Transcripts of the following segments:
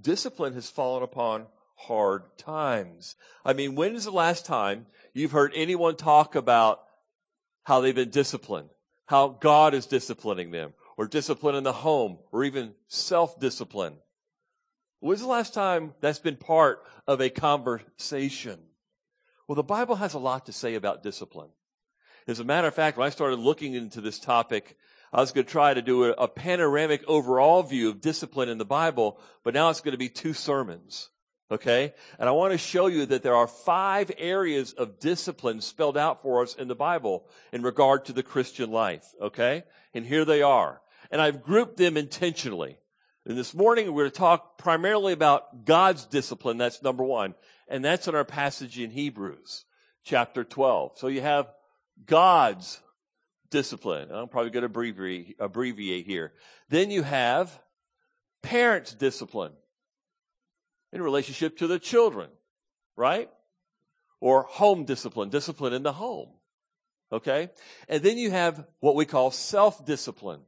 discipline has fallen upon hard times. I mean, when is the last time you've heard anyone talk about how they've been disciplined, how God is disciplining them, or discipline in the home, or even self-discipline? When's the last time that's been part of a conversation? Well, the Bible has a lot to say about discipline. As a matter of fact, when I started looking into this topic, I was going to try to do a, a panoramic overall view of discipline in the Bible, but now it's going to be two sermons. Okay? And I want to show you that there are five areas of discipline spelled out for us in the Bible in regard to the Christian life. Okay? And here they are. And I've grouped them intentionally. And this morning we're going to talk primarily about God's discipline. That's number one. And that's in our passage in Hebrews chapter 12. So you have God's discipline. I'm probably going to abbreviate, here. Then you have parents' discipline in relationship to the children, right? Or home discipline, discipline in the home. Okay? And then you have what we call self-discipline.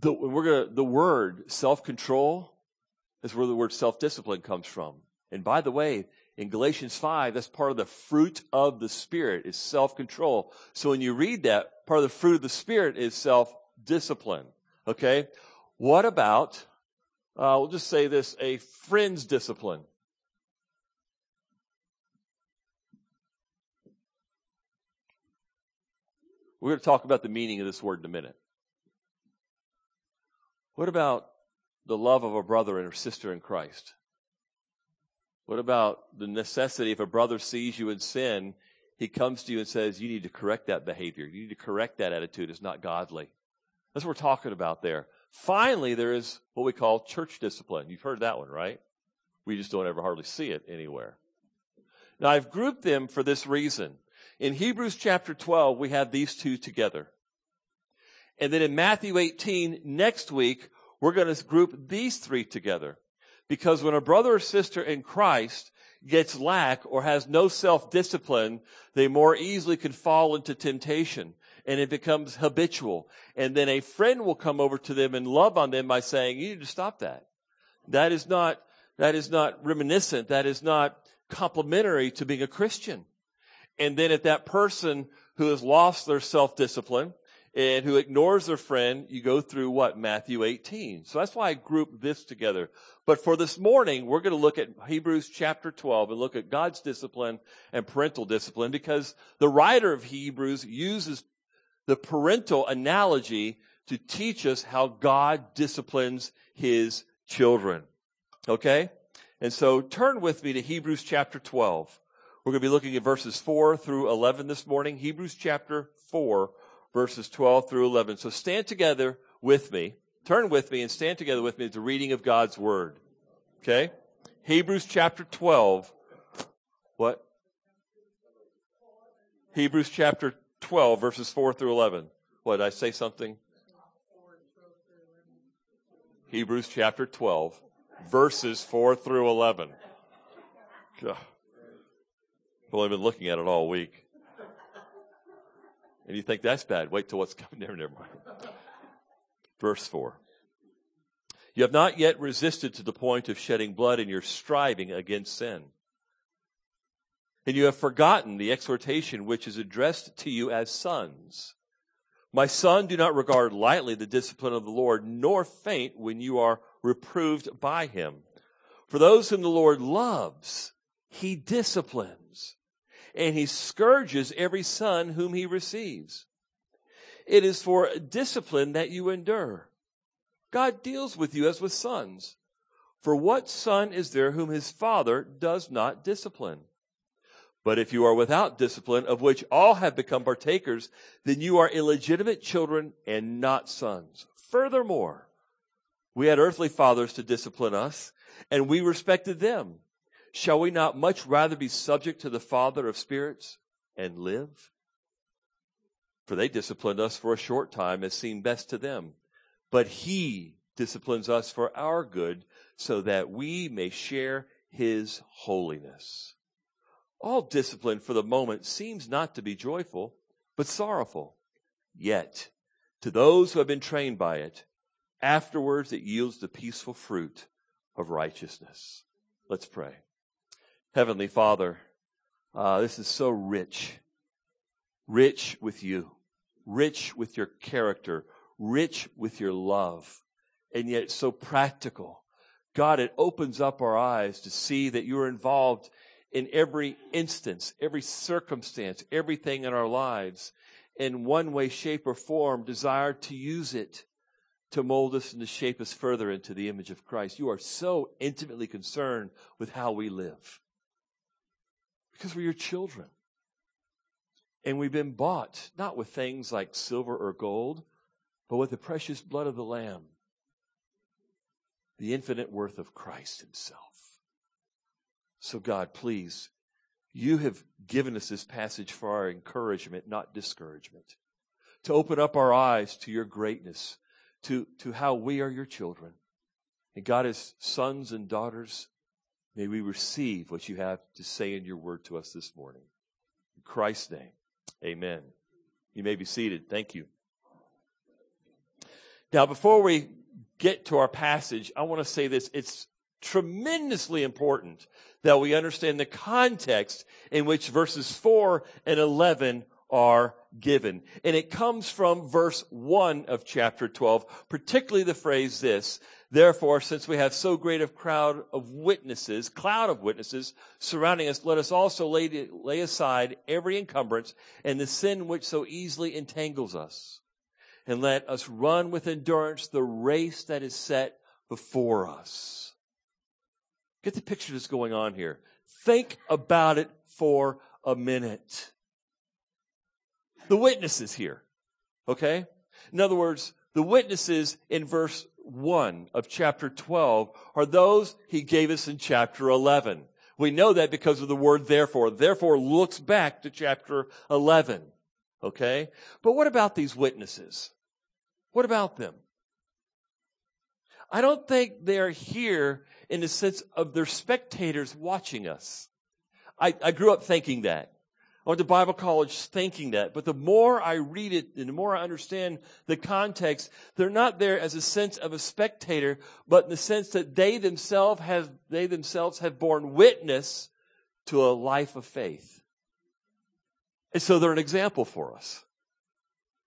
The, we're gonna, the word self-control is where the word self-discipline comes from. And by the way, in Galatians 5, that's part of the fruit of the Spirit is self-control. So when you read that, part of the fruit of the Spirit is self-discipline. Okay? What about, uh, we'll just say this, a friend's discipline? We're going to talk about the meaning of this word in a minute. What about the love of a brother and a sister in Christ? What about the necessity if a brother sees you in sin, he comes to you and says, you need to correct that behavior. You need to correct that attitude. It's not godly. That's what we're talking about there. Finally, there is what we call church discipline. You've heard that one, right? We just don't ever hardly see it anywhere. Now, I've grouped them for this reason. In Hebrews chapter 12, we have these two together. And then in Matthew 18, next week, we're going to group these three together. Because when a brother or sister in Christ gets lack or has no self-discipline, they more easily can fall into temptation and it becomes habitual. And then a friend will come over to them and love on them by saying, you need to stop that. That is not, that is not reminiscent. That is not complimentary to being a Christian. And then if that person who has lost their self-discipline and who ignores their friend, you go through what? Matthew 18. So that's why I group this together. But for this morning, we're going to look at Hebrews chapter 12 and look at God's discipline and parental discipline because the writer of Hebrews uses the parental analogy to teach us how God disciplines his children. Okay? And so turn with me to Hebrews chapter 12. We're going to be looking at verses 4 through 11 this morning. Hebrews chapter 4 verses 12 through 11. So stand together with me. Turn with me and stand together with me at the reading of God's word. Okay? Hebrews chapter 12. What? Hebrews chapter 12 verses 4 through 11. What, I say something? Hebrews chapter 12 verses 4 through 11. God. I've been looking at it all week. And you think that's bad. Wait till what's coming there. Never mind. Verse 4. You have not yet resisted to the point of shedding blood in your striving against sin. And you have forgotten the exhortation which is addressed to you as sons. My son, do not regard lightly the discipline of the Lord, nor faint when you are reproved by him. For those whom the Lord loves, he disciplines and he scourges every son whom he receives. It is for discipline that you endure. God deals with you as with sons. For what son is there whom his father does not discipline? But if you are without discipline, of which all have become partakers, then you are illegitimate children and not sons. Furthermore, we had earthly fathers to discipline us, and we respected them. Shall we not much rather be subject to the Father of spirits and live? For they disciplined us for a short time as seemed best to them. But he disciplines us for our good so that we may share his holiness. All discipline for the moment seems not to be joyful, but sorrowful. Yet, to those who have been trained by it, Afterwards, it yields the peaceful fruit of righteousness. Let's pray. Heavenly Father, uh, this is so rich. Rich with you. Rich with your character. Rich with your love. And yet so practical. God, it opens up our eyes to see that you're involved in every instance, every circumstance, everything in our lives in one way, shape, or form desire to use it to mold us and to shape us further into the image of Christ. You are so intimately concerned with how we live because we're your children. And we've been bought not with things like silver or gold, but with the precious blood of the Lamb, the infinite worth of Christ Himself. So, God, please, you have given us this passage for our encouragement, not discouragement, to open up our eyes to your greatness, to, to how we are your children. And God, as sons and daughters, may we receive what you have to say in your word to us this morning. In Christ's name, amen. You may be seated. Thank you. Now, before we get to our passage, I want to say this. It's tremendously important that we understand the context in which verses 4 and 11 are given. And it comes from verse 1 of chapter 12, particularly the phrase this, Therefore, since we have so great a crowd of witnesses, cloud of witnesses surrounding us, let us also lay, lay aside every encumbrance and the sin which so easily entangles us. And let us run with endurance the race that is set before us. Get the picture that's going on here. Think about it for a minute the witnesses here. Okay? In other words, the witnesses in verse 1 of chapter 12 are those he gave us in chapter 11. We know that because of the word therefore. Therefore looks back to chapter 11. Okay? But what about these witnesses? What about them? I don't think they're here in the sense of they're spectators watching us. I, I grew up thinking that. I went to Bible college thinking that, but the more I read it and the more I understand the context, they're not there as a sense of a spectator, but in the sense that they themselves have, they themselves have borne witness to a life of faith. And so they're an example for us.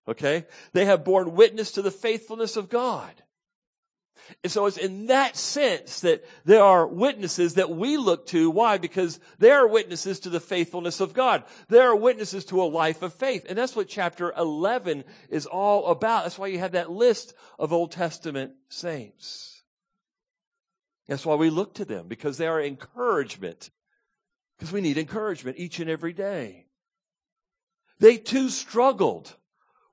Okay? They have borne witness to the faithfulness of God. And so it's in that sense that there are witnesses that we look to. Why? Because they are witnesses to the faithfulness of God. They are witnesses to a life of faith. And that's what chapter 11 is all about. That's why you have that list of Old Testament saints. That's why we look to them because they are encouragement. Because we need encouragement each and every day. They too struggled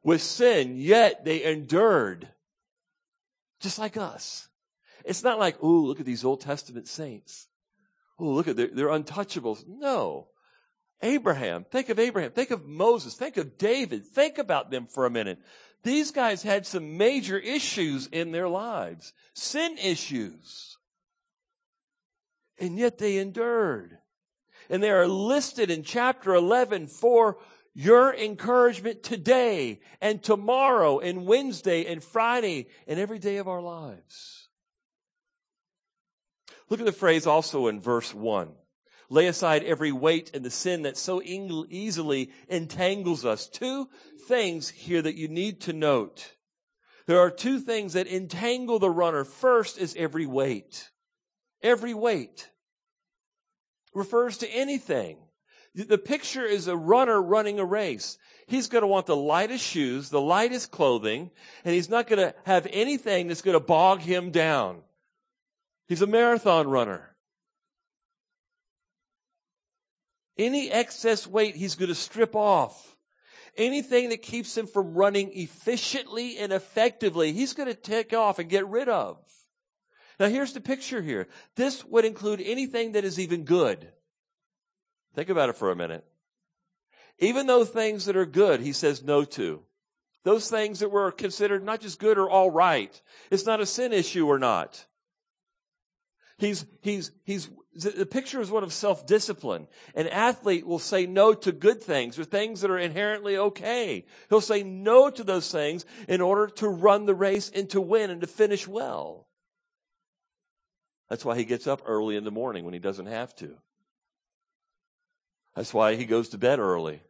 with sin, yet they endured just like us. It's not like, oh, look at these Old Testament saints. Oh, look at they're, they're untouchables. No. Abraham, think of Abraham, think of Moses, think of David, think about them for a minute. These guys had some major issues in their lives, sin issues. And yet they endured. And they are listed in chapter 11 for your encouragement today and tomorrow and Wednesday and Friday and every day of our lives. Look at the phrase also in verse 1. Lay aside every weight and the sin that so easily entangles us. Two things here that you need to note. There are two things that entangle the runner. First is every weight. Every weight refers to anything the picture is a runner running a race. He's going to want the lightest shoes, the lightest clothing, and he's not going to have anything that's going to bog him down. He's a marathon runner. Any excess weight he's going to strip off. Anything that keeps him from running efficiently and effectively, he's going to take off and get rid of. Now here's the picture here. This would include anything that is even good. Think about it for a minute. Even those things that are good, he says no to. Those things that were considered not just good or all right. It's not a sin issue or not. He's, he's, he's the picture is one of self-discipline. An athlete will say no to good things or things that are inherently okay. He'll say no to those things in order to run the race and to win and to finish well. That's why he gets up early in the morning when he doesn't have to. That's why he goes to bed early,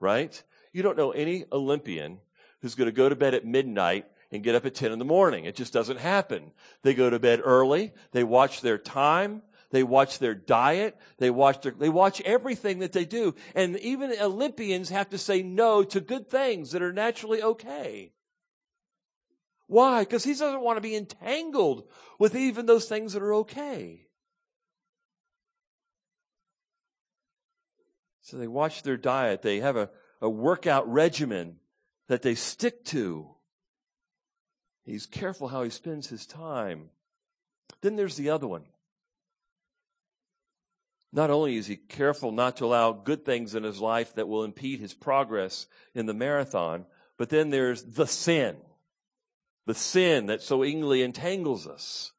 right? You don't know any Olympian who's going to go to bed at midnight and get up at 10 in the morning. It just doesn't happen. They go to bed early. They watch their time. They watch their diet. They watch their, they watch everything that they do. And even Olympians have to say no to good things that are naturally okay. Why? Because he doesn't want to be entangled with even those things that are okay. So they watch their diet. They have a, a workout regimen that they stick to. He's careful how he spends his time. Then there's the other one. Not only is he careful not to allow good things in his life that will impede his progress in the marathon, but then there's the sin the sin that so easily entangles us.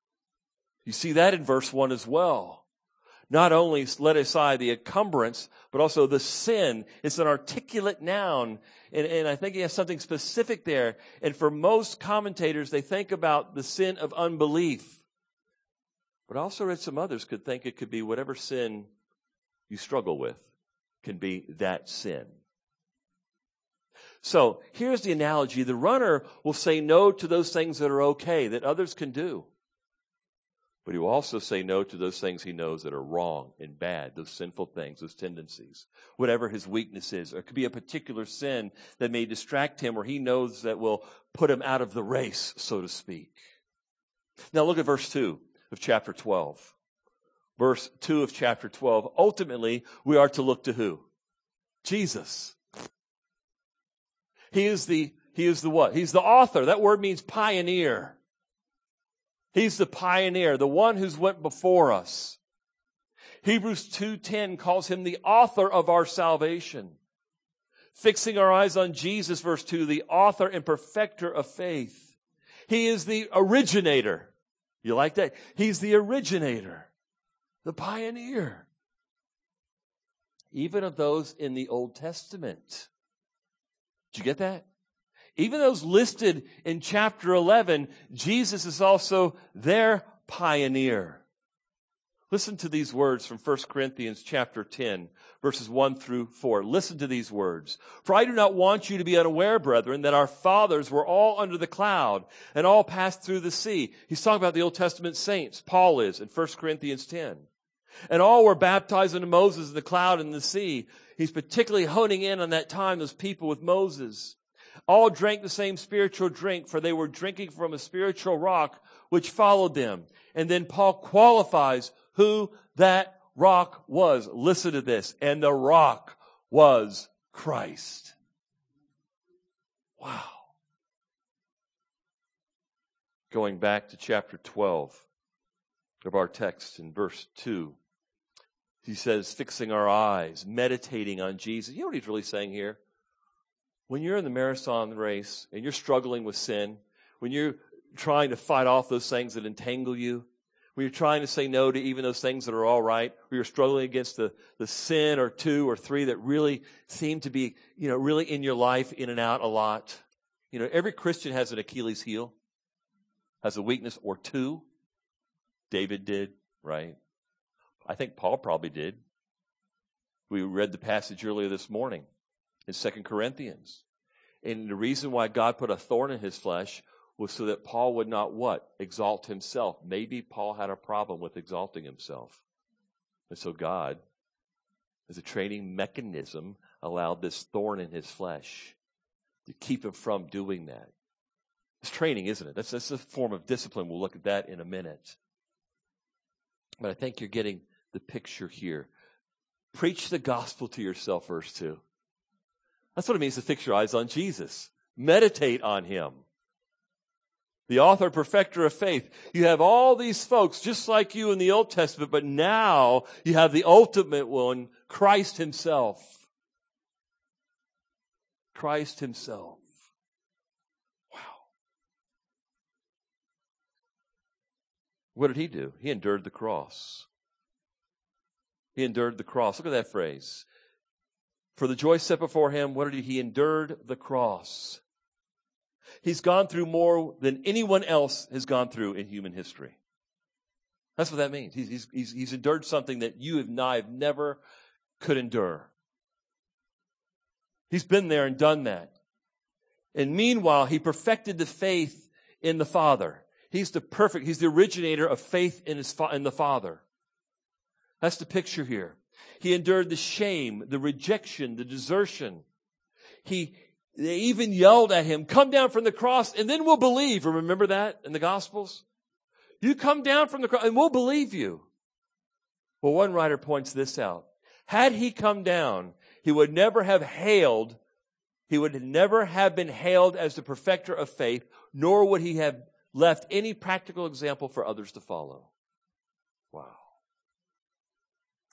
You see that in verse 1 as well. Not only let aside the encumbrance, but also the sin. It's an articulate noun. And, and I think he has something specific there. And for most commentators, they think about the sin of unbelief. But I also read some others could think it could be whatever sin you struggle with can be that sin. So here's the analogy. The runner will say no to those things that are okay, that others can do. But he will also say no to those things he knows that are wrong and bad, those sinful things, those tendencies, whatever his weakness is. Or it could be a particular sin that may distract him or he knows that will put him out of the race, so to speak. Now look at verse 2 of chapter 12. Verse 2 of chapter 12. Ultimately, we are to look to who? Jesus. He is the, he is the what? He's the author. That word means pioneer. He's the pioneer, the one who's went before us. Hebrews 2.10 calls him the author of our salvation. Fixing our eyes on Jesus, verse 2, the author and perfecter of faith. He is the originator. You like that? He's the originator, the pioneer. Even of those in the Old Testament. Did you get that? Even those listed in chapter 11, Jesus is also their pioneer. Listen to these words from 1 Corinthians chapter 10, verses 1 through 4. Listen to these words. For I do not want you to be unaware, brethren, that our fathers were all under the cloud and all passed through the sea. He's talking about the Old Testament saints. Paul is in 1 Corinthians 10. And all were baptized into Moses in the cloud and the sea he's particularly honing in on that time, those people with Moses. All drank the same spiritual drink, for they were drinking from a spiritual rock which followed them. And then Paul qualifies who that rock was. Listen to this. And the rock was Christ. Wow. Going back to chapter 12 of our text in verse 2 he says, fixing our eyes, meditating on Jesus. You know what he's really saying here? When you're in the marathon race and you're struggling with sin, when you're trying to fight off those things that entangle you, when you're trying to say no to even those things that are all right, when you're struggling against the, the sin or two or three that really seem to be, you know, really in your life, in and out a lot. You know, every Christian has an Achilles heel, has a weakness or two. David did, right? I think Paul probably did. We read the passage earlier this morning in Second Corinthians. And the reason why God put a thorn in his flesh was so that Paul would not what? Exalt himself. Maybe Paul had a problem with exalting himself. And so God, as a training mechanism, allowed this thorn in his flesh to keep him from doing that. It's training, isn't it? That's, that's a form of discipline. We'll look at that in a minute. But I think you're getting the picture here. Preach the gospel to yourself, verse 2. That's what it means to fix your eyes on Jesus. Meditate on him. The author, perfecter of faith. You have all these folks just like you in the Old Testament, but now you have the ultimate one, Christ himself. Christ himself. Wow. What did he do? He endured the cross. He endured the cross. Look at that phrase. For the joy set before him, what did he? He endured the cross. He's gone through more than anyone else has gone through in human history. That's what that means. He's, he's, he's endured something that you and I have never could endure. He's been there and done that. And meanwhile, he perfected the faith in the Father. He's the perfect, he's the originator of faith in his, in the Father. That's the picture here. He endured the shame, the rejection, the desertion. He, they even yelled at him, come down from the cross and then we'll believe. Remember that in the Gospels? You come down from the cross and we'll believe you. Well, one writer points this out. Had he come down, he would never have hailed, he would never have been hailed as the perfecter of faith, nor would he have left any practical example for others to follow. Wow.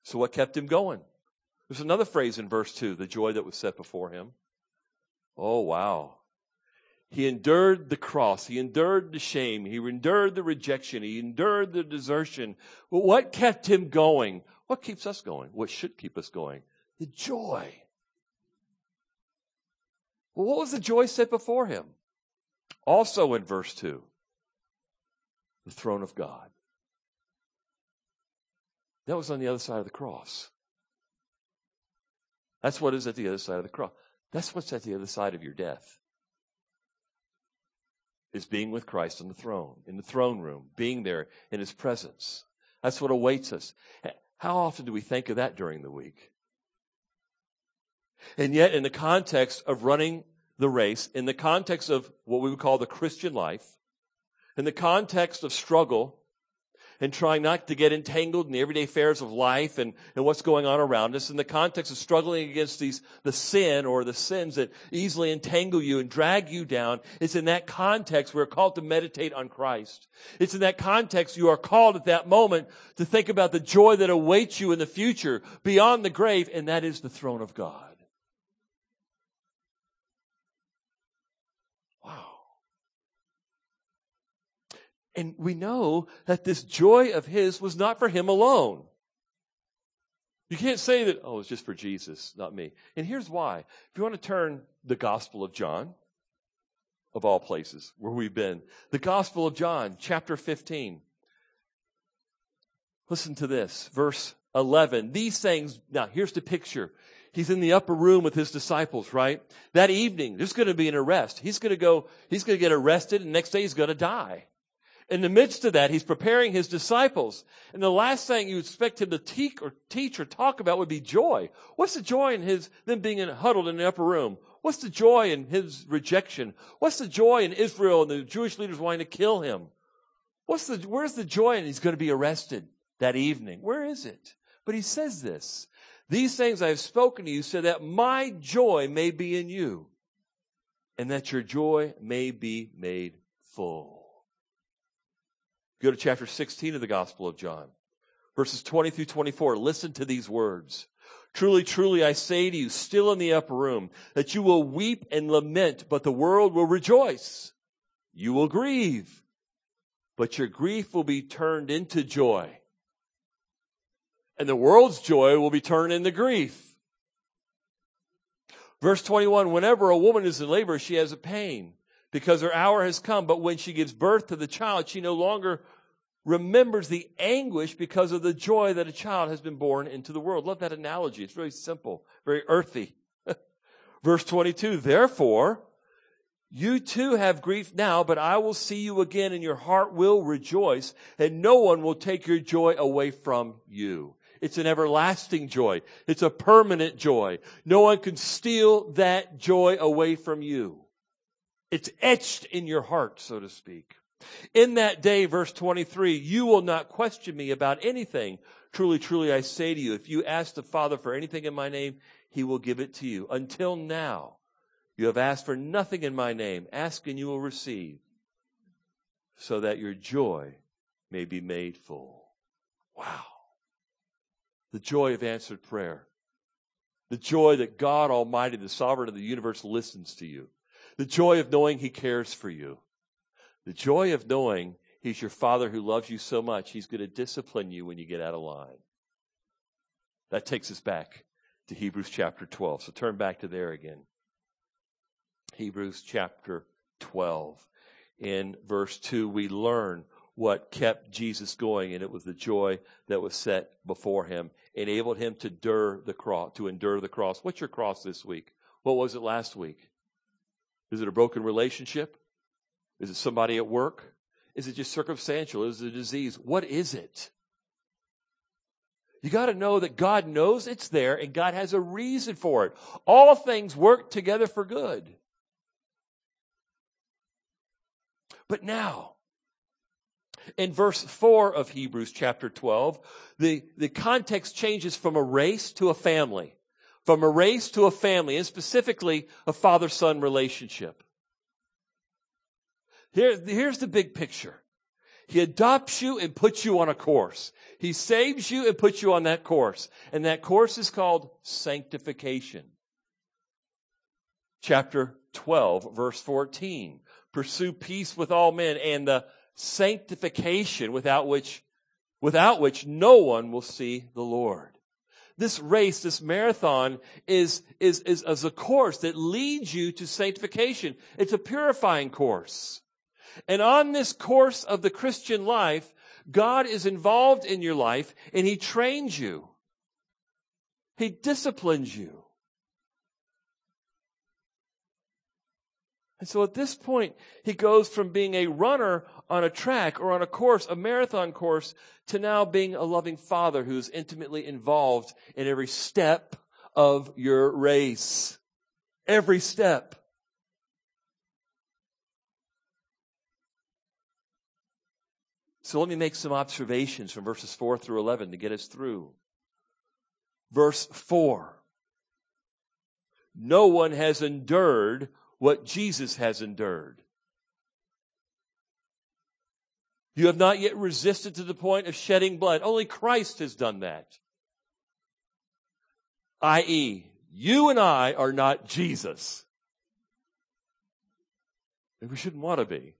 So what kept him going? There's another phrase in verse 2, the joy that was set before him. Oh, wow. He endured the cross. He endured the shame. He endured the rejection. He endured the desertion. But what kept him going? What keeps us going? What should keep us going? The joy. Well, what was the joy set before him? Also in verse 2, the throne of God. That was on the other side of the cross. That's what is at the other side of the cross. That's what's at the other side of your death. Is being with Christ on the throne, in the throne room, being there in his presence. That's what awaits us. How often do we think of that during the week? And yet, in the context of running the race, in the context of what we would call the Christian life, in the context of struggle, and trying not to get entangled in the everyday affairs of life and, and what's going on around us in the context of struggling against these, the sin or the sins that easily entangle you and drag you down. It's in that context we're called to meditate on Christ. It's in that context you are called at that moment to think about the joy that awaits you in the future beyond the grave, and that is the throne of God. And we know that this joy of his was not for him alone. You can't say that, oh, it's just for Jesus, not me. And here's why. If you want to turn the Gospel of John, of all places where we've been, the Gospel of John, chapter 15. Listen to this, verse 11. These things, now here's the picture. He's in the upper room with his disciples, right? That evening, there's going to be an arrest. He's going to go, he's going to get arrested and next day he's going to die. In the midst of that, he's preparing his disciples. And the last thing you expect him to teach or teach or talk about would be joy. What's the joy in his, them being in, huddled in the upper room? What's the joy in his rejection? What's the joy in Israel and the Jewish leaders wanting to kill him? What's the, where's the joy in he's going to be arrested that evening? Where is it? But he says this, these things I have spoken to you so that my joy may be in you and that your joy may be made full. Go to chapter 16 of the Gospel of John, verses 20 through 24. Listen to these words. Truly, truly, I say to you, still in the upper room, that you will weep and lament, but the world will rejoice. You will grieve, but your grief will be turned into joy. And the world's joy will be turned into grief. Verse 21, whenever a woman is in labor, she has a pain because her hour has come. But when she gives birth to the child, she no longer remembers the anguish because of the joy that a child has been born into the world. Love that analogy. It's very simple, very earthy. Verse 22, therefore, you too have grief now, but I will see you again and your heart will rejoice and no one will take your joy away from you. It's an everlasting joy. It's a permanent joy. No one can steal that joy away from you. It's etched in your heart, so to speak. In that day, verse 23, you will not question me about anything. Truly, truly, I say to you, if you ask the Father for anything in my name, he will give it to you. Until now, you have asked for nothing in my name. Ask and you will receive, so that your joy may be made full. Wow. The joy of answered prayer. The joy that God Almighty, the sovereign of the universe, listens to you. The joy of knowing He cares for you. The joy of knowing He's your Father who loves you so much, He's going to discipline you when you get out of line. That takes us back to Hebrews chapter 12. So turn back to there again. Hebrews chapter 12. In verse 2, we learn what kept Jesus going, and it was the joy that was set before him, enabled him to endure the cross. To endure the cross. What's your cross this week? What was it last week? Is it a broken relationship? Is it somebody at work? Is it just circumstantial? Is it a disease? What is it? You got to know that God knows it's there and God has a reason for it. All things work together for good. But now, in verse 4 of Hebrews chapter 12, the, the context changes from a race to a family. From a race to a family, and specifically a father son relationship. Here, here's the big picture. He adopts you and puts you on a course. He saves you and puts you on that course. And that course is called sanctification. Chapter 12, verse 14. Pursue peace with all men and the sanctification without which, without which no one will see the Lord. This race, this marathon is, is, is, is a course that leads you to sanctification. It's a purifying course. And on this course of the Christian life, God is involved in your life and He trains you. He disciplines you. And so at this point, he goes from being a runner on a track or on a course, a marathon course, to now being a loving father who's intimately involved in every step of your race. Every step. So let me make some observations from verses 4 through 11 to get us through. Verse 4. No one has endured what Jesus has endured. You have not yet resisted to the point of shedding blood. Only Christ has done that. I.e., you and I are not Jesus. And we shouldn't want to be.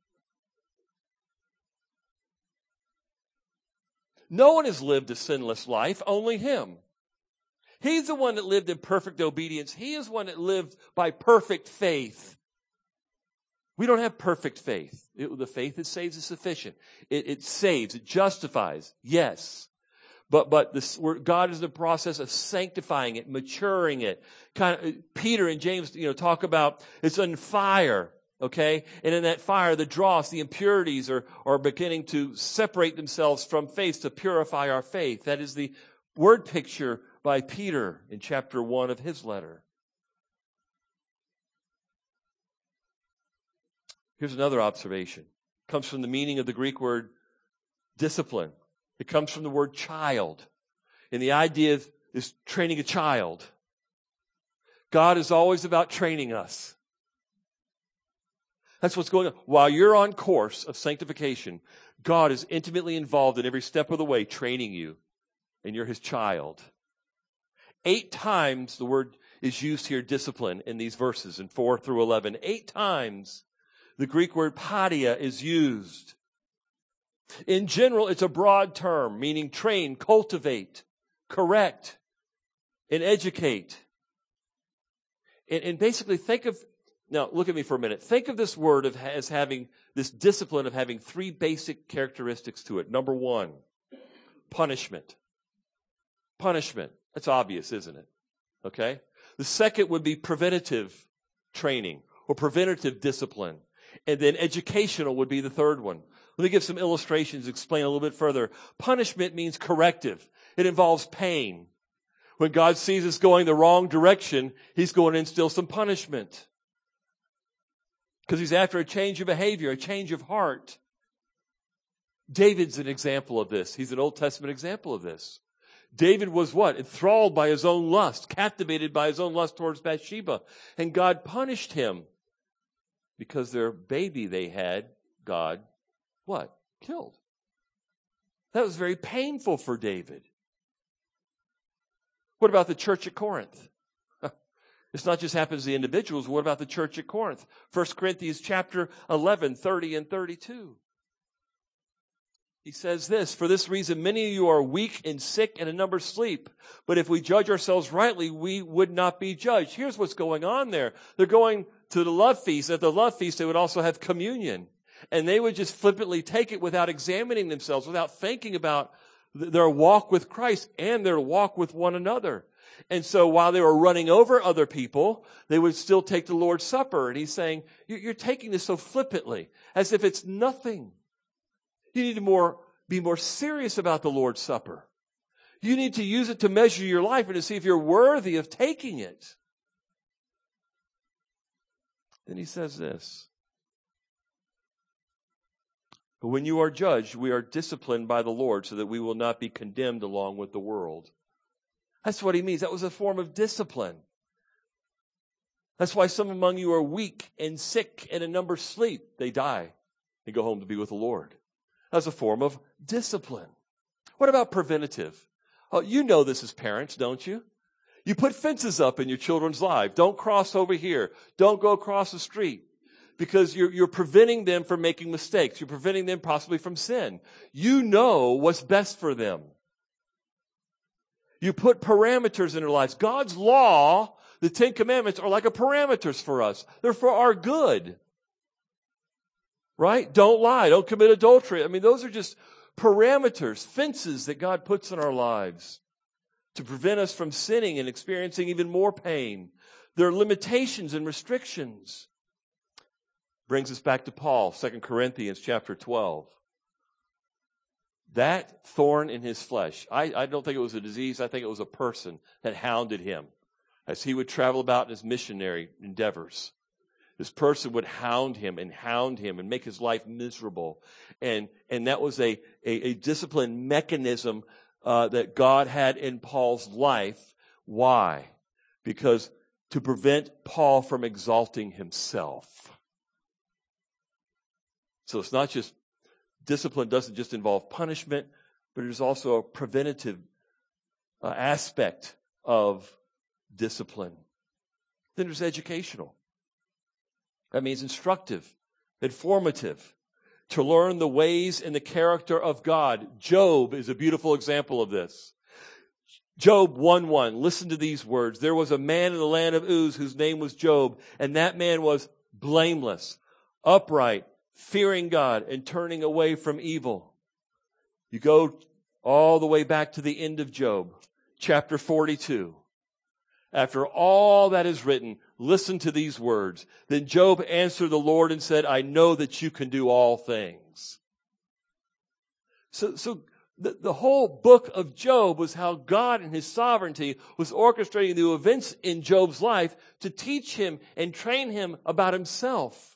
No one has lived a sinless life, only Him. He's the one that lived in perfect obedience. He is one that lived by perfect faith. We don't have perfect faith. It, the faith that saves is sufficient. It, it saves, it justifies, yes. But, but this, God is in the process of sanctifying it, maturing it. Kind of, Peter and James, you know, talk about it's on fire, okay? And in that fire, the dross, the impurities are, are beginning to separate themselves from faith to purify our faith. That is the word picture by Peter in chapter 1 of his letter. Here's another observation. It comes from the meaning of the Greek word discipline. It comes from the word child. And the idea is, is training a child. God is always about training us. That's what's going on. While you're on course of sanctification, God is intimately involved in every step of the way, training you, and you're his child. Eight times the word is used here, discipline, in these verses in 4 through 11. Eight times the Greek word paideia is used. In general, it's a broad term meaning train, cultivate, correct, and educate. And, and, basically think of, now look at me for a minute. Think of this word of, as having this discipline of having three basic characteristics to it. Number one, punishment. Punishment. That's obvious, isn't it? Okay? The second would be preventative training or preventative discipline. And then educational would be the third one. Let me give some illustrations, explain a little bit further. Punishment means corrective. It involves pain. When God sees us going the wrong direction, He's going to instill some punishment. Because He's after a change of behavior, a change of heart. David's an example of this. He's an Old Testament example of this. David was what? Enthralled by his own lust, captivated by his own lust towards Bathsheba. And God punished him because their baby they had, God, what? Killed. That was very painful for David. What about the church at Corinth? This not just happens to the individuals. What about the church at Corinth? 1 Corinthians chapter 11, 30 and 32. He says this, for this reason, many of you are weak and sick and a number sleep. But if we judge ourselves rightly, we would not be judged. Here's what's going on there. They're going to the love feast. At the love feast, they would also have communion. And they would just flippantly take it without examining themselves, without thinking about their walk with Christ and their walk with one another. And so while they were running over other people, they would still take the Lord's Supper. And he's saying, you're taking this so flippantly, as if it's nothing. You need to more, be more serious about the Lord's Supper. You need to use it to measure your life and to see if you're worthy of taking it. Then he says this. But when you are judged, we are disciplined by the Lord so that we will not be condemned along with the world. That's what he means. That was a form of discipline. That's why some among you are weak and sick and a number sleep. They die and go home to be with the Lord. That's a form of discipline. What about preventative? Oh, you know this as parents, don't you? You put fences up in your children's life. Don't cross over here. Don't go across the street because you're, you're preventing them from making mistakes. You're preventing them possibly from sin. You know what's best for them. You put parameters in their lives. God's law, the Ten Commandments are like a parameters for us. They're for our good. Right? Don't lie. Don't commit adultery. I mean, those are just parameters, fences that God puts in our lives to prevent us from sinning and experiencing even more pain. There are limitations and restrictions. Brings us back to Paul, 2 Corinthians chapter 12 that thorn in his flesh, I, I don't think it was a disease, I think it was a person that hounded him as he would travel about in his missionary endeavors. This person would hound him and hound him and make his life miserable. And, and that was a, a, a discipline mechanism uh, that God had in Paul's life. Why? Because to prevent Paul from exalting himself. So it's not just discipline doesn't just involve punishment, but there's also a preventative uh, aspect of discipline. Then there's educational. That means instructive, informative, to learn the ways and the character of God. Job is a beautiful example of this. Job 1 1. Listen to these words. There was a man in the land of Uz whose name was Job, and that man was blameless, upright, fearing God and turning away from evil. You go all the way back to the end of Job, chapter 42. After all that is written, listen to these words. Then Job answered the Lord and said, I know that you can do all things. So, so the, the whole book of Job was how God in his sovereignty was orchestrating the events in Job's life to teach him and train him about himself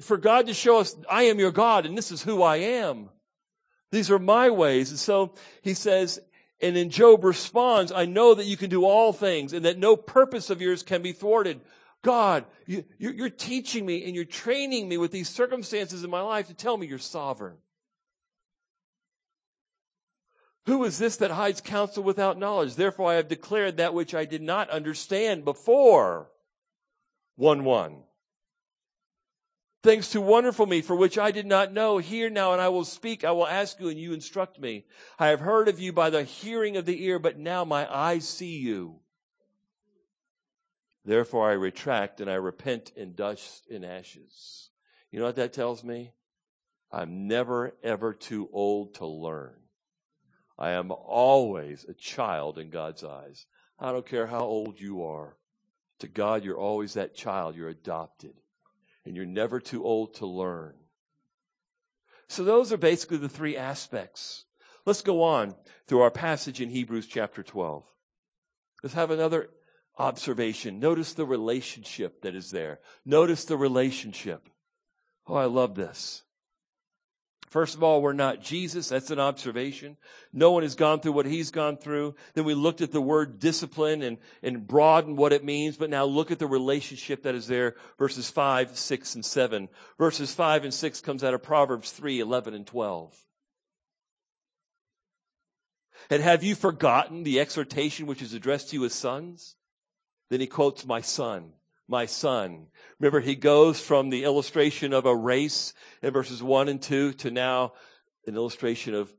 for God to show us, I am your God and this is who I am. These are my ways. And so he says, and then Job responds, I know that you can do all things and that no purpose of yours can be thwarted. God, you, are teaching me and you're training me with these circumstances in my life to tell me you're sovereign. Who is this that hides counsel without knowledge? Therefore I have declared that which I did not understand before. 1 1. Things too wonderful me for which I did not know. Hear now and I will speak. I will ask you and you instruct me. I have heard of you by the hearing of the ear, but now my eyes see you. Therefore I retract and I repent in dust and ashes. You know what that tells me? I'm never ever too old to learn. I am always a child in God's eyes. I don't care how old you are. To God, you're always that child. You're adopted and you're never too old to learn. So those are basically the three aspects. Let's go on through our passage in Hebrews chapter 12. Let's have another observation. Notice the relationship that is there. Notice the relationship. Oh, I love this. First of all, we're not Jesus. That's an observation. No one has gone through what he's gone through. Then we looked at the word discipline and, and broadened what it means, but now look at the relationship that is there, verses 5, 6, and 7. Verses 5 and 6 comes out of Proverbs 3, 11, and 12. And have you forgotten the exhortation which is addressed to you as sons? Then he quotes, my son, my son. Remember, he goes from the illustration of a race in verses one and two to now an illustration of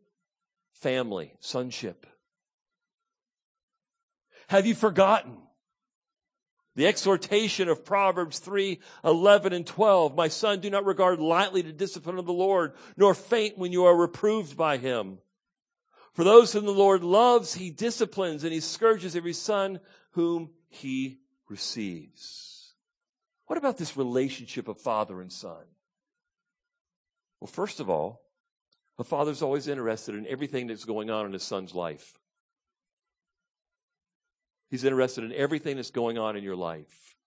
family, sonship. Have you forgotten? The exhortation of Proverbs 3, 11 and 12. My son, do not regard lightly the discipline of the Lord, nor faint when you are reproved by him. For those whom the Lord loves, he disciplines and he scourges every son whom he receives. What about this relationship of father and son? Well, first of all, a father's always interested in everything that's going on in his son's life. He's interested in everything that's going on in your life.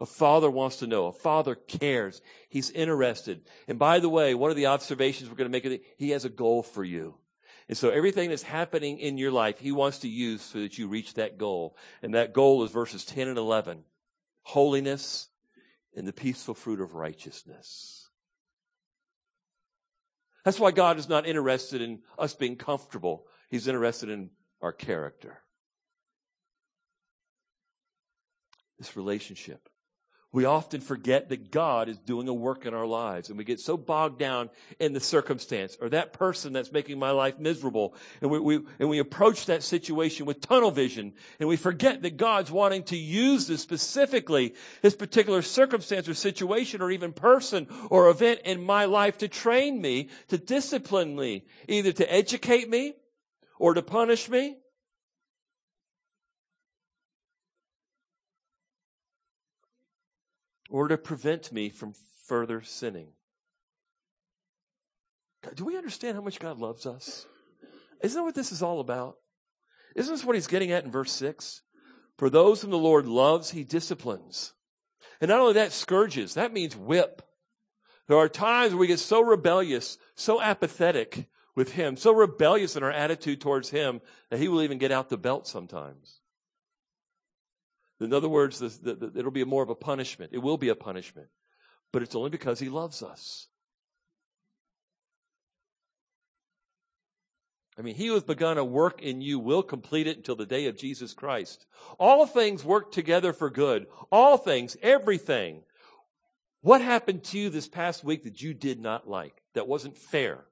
A father wants to know. A father cares. He's interested. And by the way, one of the observations we're going to make he has a goal for you. And so everything that's happening in your life, he wants to use so that you reach that goal. And that goal is verses 10 and 11. Holiness and the peaceful fruit of righteousness. That's why God is not interested in us being comfortable. He's interested in our character. this relationship. We often forget that God is doing a work in our lives and we get so bogged down in the circumstance or that person that's making my life miserable. And we, we, and we approach that situation with tunnel vision and we forget that God's wanting to use this specifically, this particular circumstance or situation or even person or event in my life to train me, to discipline me, either to educate me or to punish me or to prevent me from further sinning. Do we understand how much God loves us? Isn't that what this is all about? Isn't this what he's getting at in verse 6? For those whom the Lord loves, he disciplines. And not only that, scourges. That means whip. There are times we get so rebellious, so apathetic with him, so rebellious in our attitude towards him that he will even get out the belt sometimes. In other words, the, the, the, it'll be more of a punishment. It will be a punishment. But it's only because he loves us. I mean, he who has begun a work in you will complete it until the day of Jesus Christ. All things work together for good. All things, everything. What happened to you this past week that you did not like, that wasn't fair?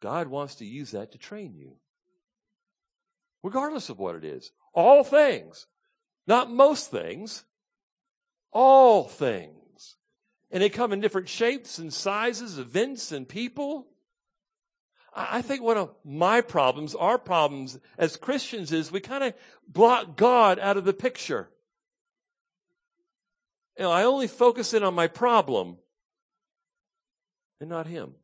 God wants to use that to train you regardless of what it is. All things. Not most things. All things. And they come in different shapes and sizes, events and people. I think one of my problems, our problems as Christians is we kind of block God out of the picture. You know, I only focus in on my problem and not Him.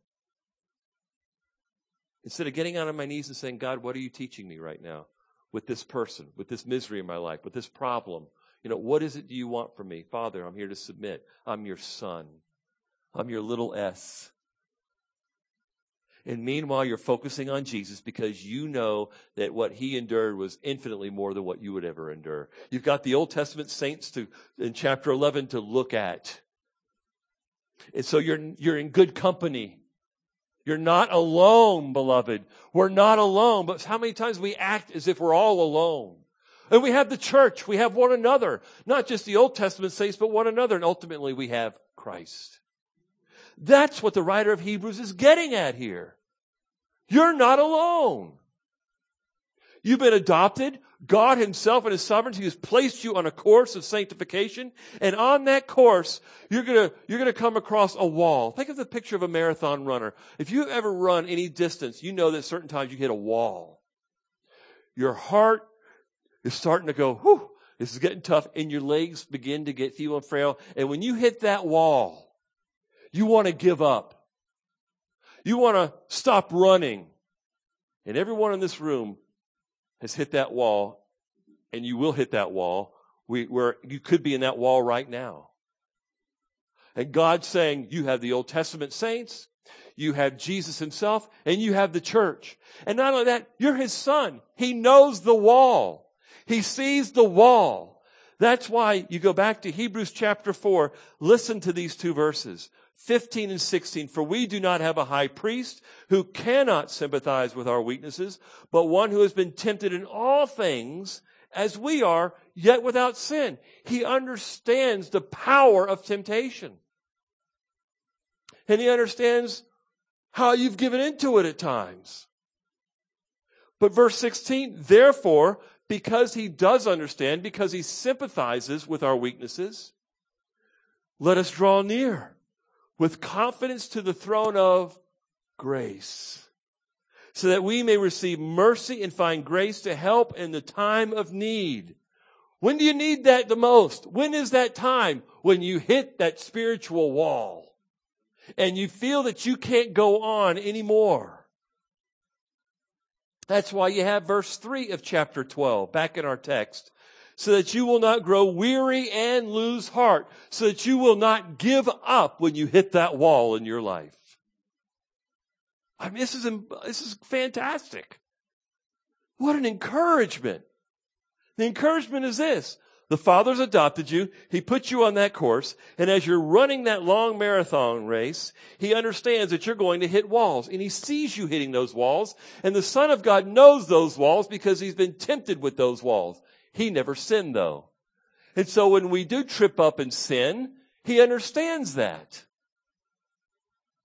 Instead of getting out on my knees and saying, God, what are you teaching me right now with this person, with this misery in my life, with this problem? You know, what is it do you want from me? Father, I'm here to submit. I'm your son. I'm your little s. And meanwhile, you're focusing on Jesus because you know that what he endured was infinitely more than what you would ever endure. You've got the Old Testament saints to, in chapter 11 to look at. And so you're, you're in good company. You're not alone, beloved. We're not alone. But how many times we act as if we're all alone? And we have the church. We have one another. Not just the Old Testament saints, but one another. And ultimately we have Christ. That's what the writer of Hebrews is getting at here. You're not alone. You've been adopted. God himself in his sovereignty has placed you on a course of sanctification. And on that course, you're gonna, you're gonna come across a wall. Think of the picture of a marathon runner. If you ever run any distance, you know that certain times you hit a wall. Your heart is starting to go, whew, this is getting tough, and your legs begin to get feeble and frail. And when you hit that wall, you want to give up. You want to stop running. And everyone in this room has hit that wall, and you will hit that wall, we, where you could be in that wall right now. And God's saying, you have the Old Testament saints, you have Jesus himself, and you have the church. And not only that, you're his son. He knows the wall. He sees the wall. That's why you go back to Hebrews chapter 4. Listen to these two verses. 15 and 16, for we do not have a high priest who cannot sympathize with our weaknesses, but one who has been tempted in all things as we are, yet without sin. He understands the power of temptation. And he understands how you've given into it at times. But verse 16, therefore, because he does understand, because he sympathizes with our weaknesses, let us draw near with confidence to the throne of grace so that we may receive mercy and find grace to help in the time of need. When do you need that the most? When is that time? When you hit that spiritual wall and you feel that you can't go on anymore. That's why you have verse 3 of chapter 12 back in our text. So that you will not grow weary and lose heart. So that you will not give up when you hit that wall in your life. I mean, this is, this is fantastic. What an encouragement. The encouragement is this. The Father's adopted you. He put you on that course. And as you're running that long marathon race, He understands that you're going to hit walls. And He sees you hitting those walls. And the Son of God knows those walls because He's been tempted with those walls. He never sinned though. And so when we do trip up and sin, He understands that.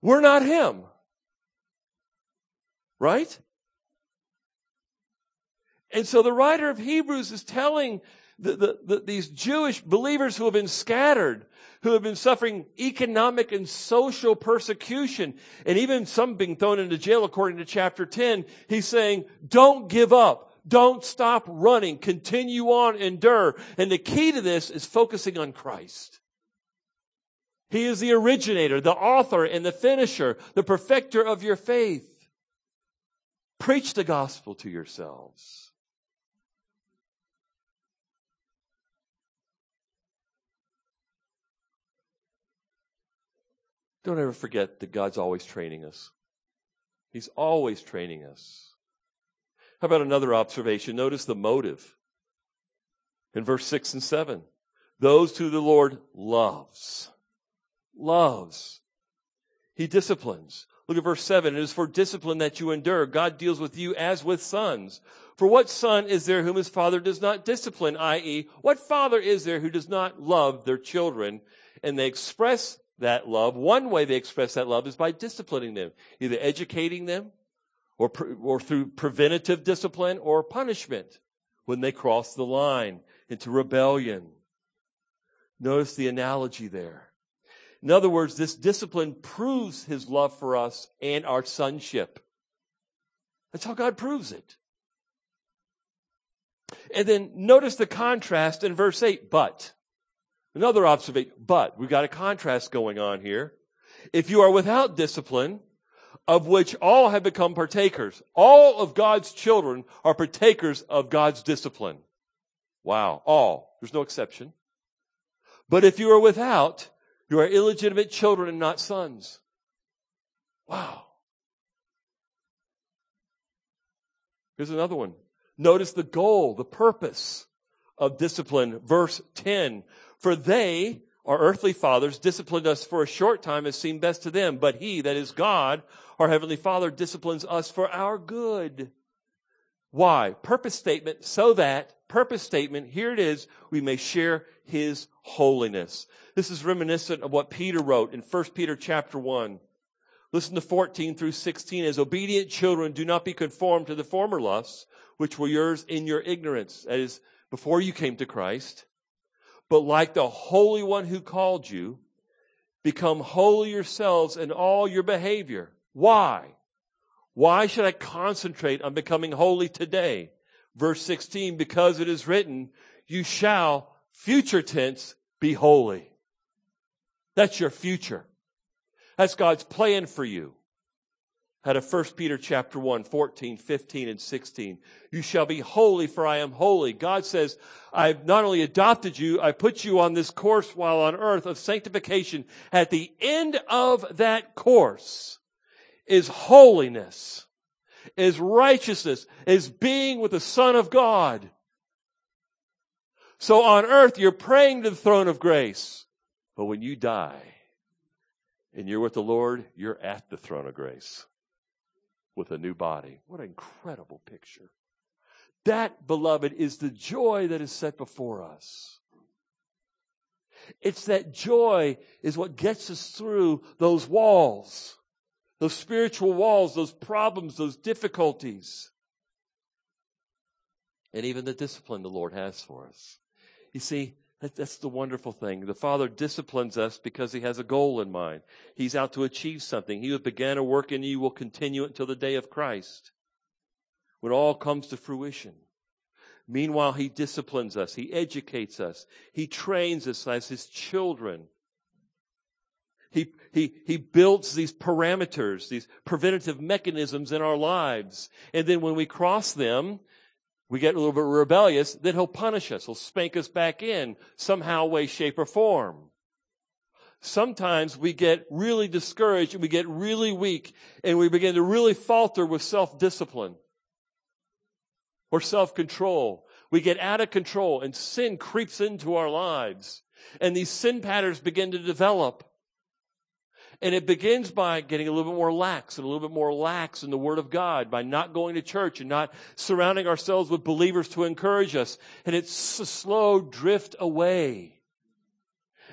We're not Him. Right? And so the writer of Hebrews is telling the, the, the, these Jewish believers who have been scattered, who have been suffering economic and social persecution, and even some being thrown into jail according to chapter 10, he's saying, don't give up. Don't stop running. Continue on, endure. And the key to this is focusing on Christ. He is the originator, the author, and the finisher, the perfecter of your faith. Preach the gospel to yourselves. Don't ever forget that God's always training us. He's always training us. How about another observation? Notice the motive in verse 6 and 7. Those who the Lord loves. Loves. He disciplines. Look at verse 7. It is for discipline that you endure. God deals with you as with sons. For what son is there whom his father does not discipline, i.e., what father is there who does not love their children? And they express that love. One way they express that love is by disciplining them, either educating them or, or through preventative discipline or punishment when they cross the line into rebellion. Notice the analogy there. In other words, this discipline proves his love for us and our sonship. That's how God proves it. And then notice the contrast in verse 8, but. Another observation, but we've got a contrast going on here. If you are without discipline, of which all have become partakers, all of God's children are partakers of God's discipline. Wow, all. There's no exception. But if you are without, you are illegitimate children and not sons. Wow. Here's another one. Notice the goal, the purpose of discipline. Verse 10. For they, our earthly fathers, disciplined us for a short time as seemed best to them, but he, that is God, our heavenly father, disciplines us for our good. Why? Purpose statement, so that, purpose statement, here it is, we may share his holiness. This is reminiscent of what Peter wrote in 1 Peter chapter 1. Listen to 14 through 16. As obedient children, do not be conformed to the former lusts, which were yours in your ignorance. That is, before you came to Christ. But like the Holy One who called you, become holy yourselves in all your behavior. Why? Why should I concentrate on becoming holy today? Verse 16, because it is written, you shall, future tense, be holy. That's your future. That's God's plan for you. Out of 1 Peter chapter 1, 14, 15, and 16. You shall be holy for I am holy. God says, I've not only adopted you, I put you on this course while on earth of sanctification. At the end of that course is holiness, is righteousness, is being with the Son of God. So on earth, you're praying to the throne of grace. But when you die and you're with the Lord, you're at the throne of grace with a new body. What an incredible picture. That, beloved, is the joy that is set before us. It's that joy is what gets us through those walls, those spiritual walls, those problems, those difficulties, and even the discipline the Lord has for us. You see, that's the wonderful thing. The Father disciplines us because He has a goal in mind. He's out to achieve something. He who began a work in you will continue it until the day of Christ, when all comes to fruition. Meanwhile, He disciplines us. He educates us. He trains us as His children. He, he, he builds these parameters, these preventative mechanisms in our lives. And then when we cross them, we get a little bit rebellious, then he'll punish us. He'll spank us back in somehow, way, shape, or form. Sometimes we get really discouraged and we get really weak and we begin to really falter with self-discipline or self-control. We get out of control and sin creeps into our lives and these sin patterns begin to develop. And it begins by getting a little bit more lax and a little bit more lax in the Word of God, by not going to church and not surrounding ourselves with believers to encourage us. And it's a slow drift away.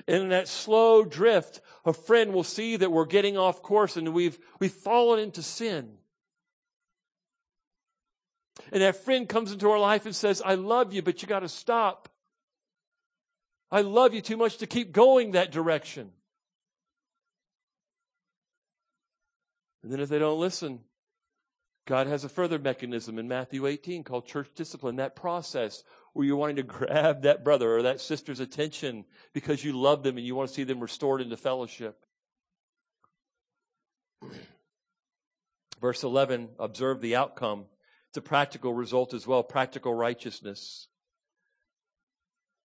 And in that slow drift, a friend will see that we're getting off course and we've, we've fallen into sin. And that friend comes into our life and says, I love you, but you got to stop. I love you too much to keep going that direction. And then if they don't listen, God has a further mechanism in Matthew 18 called church discipline, that process where you're wanting to grab that brother or that sister's attention because you love them and you want to see them restored into fellowship. Verse 11, observe the outcome. It's a practical result as well, practical righteousness.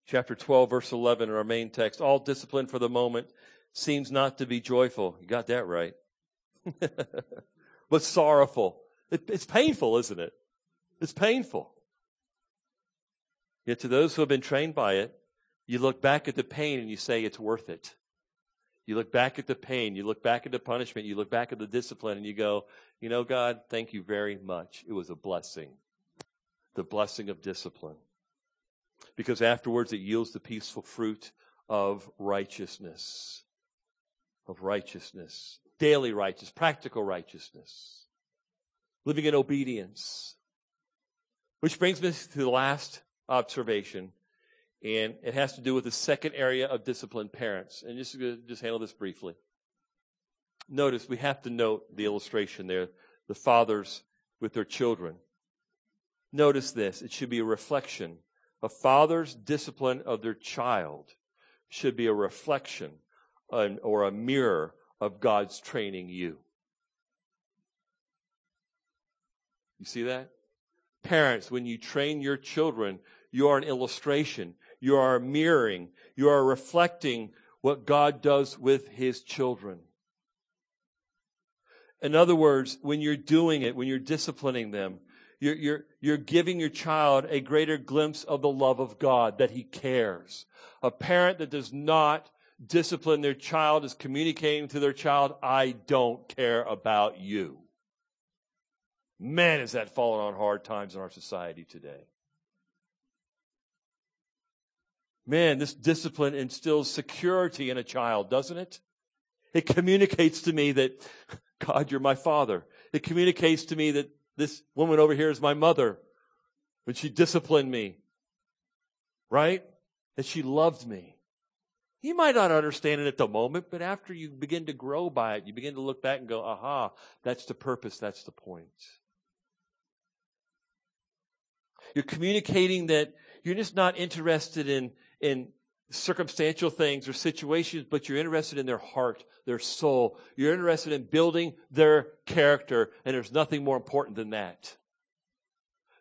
Chapter 12, verse 11, in our main text. All discipline for the moment seems not to be joyful. You got that right. but sorrowful. It, it's painful, isn't it? It's painful. Yet to those who have been trained by it, you look back at the pain and you say it's worth it. You look back at the pain, you look back at the punishment, you look back at the discipline, and you go, you know, God, thank you very much. It was a blessing. The blessing of discipline. Because afterwards it yields the peaceful fruit of righteousness. Of righteousness daily righteousness, practical righteousness, living in obedience. Which brings me to the last observation, and it has to do with the second area of disciplined parents. And just just handle this briefly. Notice we have to note the illustration there, the fathers with their children. Notice this, it should be a reflection. A father's discipline of their child should be a reflection or a mirror of God's training you. You see that? Parents, when you train your children, you are an illustration. You are mirroring. You are reflecting what God does with His children. In other words, when you're doing it, when you're disciplining them, you're, you're, you're giving your child a greater glimpse of the love of God, that He cares. A parent that does not discipline their child is communicating to their child, I don't care about you. Man, is that fallen on hard times in our society today. Man, this discipline instills security in a child, doesn't it? It communicates to me that, God, you're my father. It communicates to me that this woman over here is my mother when she disciplined me. Right? That she loved me. You might not understand it at the moment, but after you begin to grow by it, you begin to look back and go, aha, that's the purpose, that's the point. You're communicating that you're just not interested in, in circumstantial things or situations, but you're interested in their heart, their soul. You're interested in building their character, and there's nothing more important than that.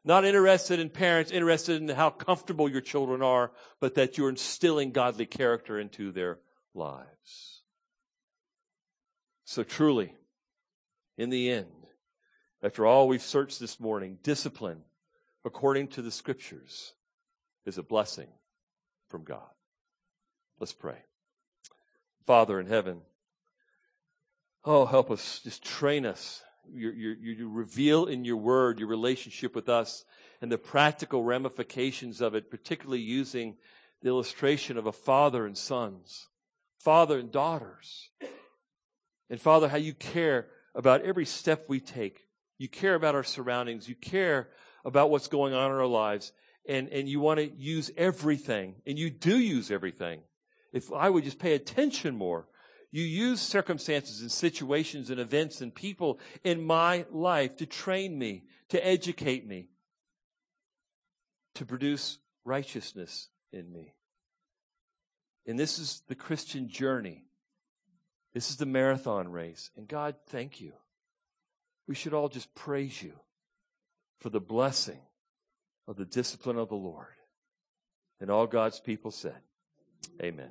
Not interested in parents, interested in how comfortable your children are, but that you're instilling godly character into their lives. So truly, in the end, after all we've searched this morning, discipline, according to the scriptures, is a blessing from God. Let's pray. Father in heaven, oh, help us, just train us you, you, you reveal in your word your relationship with us and the practical ramifications of it, particularly using the illustration of a father and sons, father and daughters. And Father, how you care about every step we take. You care about our surroundings. You care about what's going on in our lives. And, and you want to use everything. And you do use everything. If I would just pay attention more, you use circumstances and situations and events and people in my life to train me, to educate me, to produce righteousness in me. And this is the Christian journey. This is the marathon race. And God, thank you. We should all just praise you for the blessing of the discipline of the Lord. And all God's people said, Amen.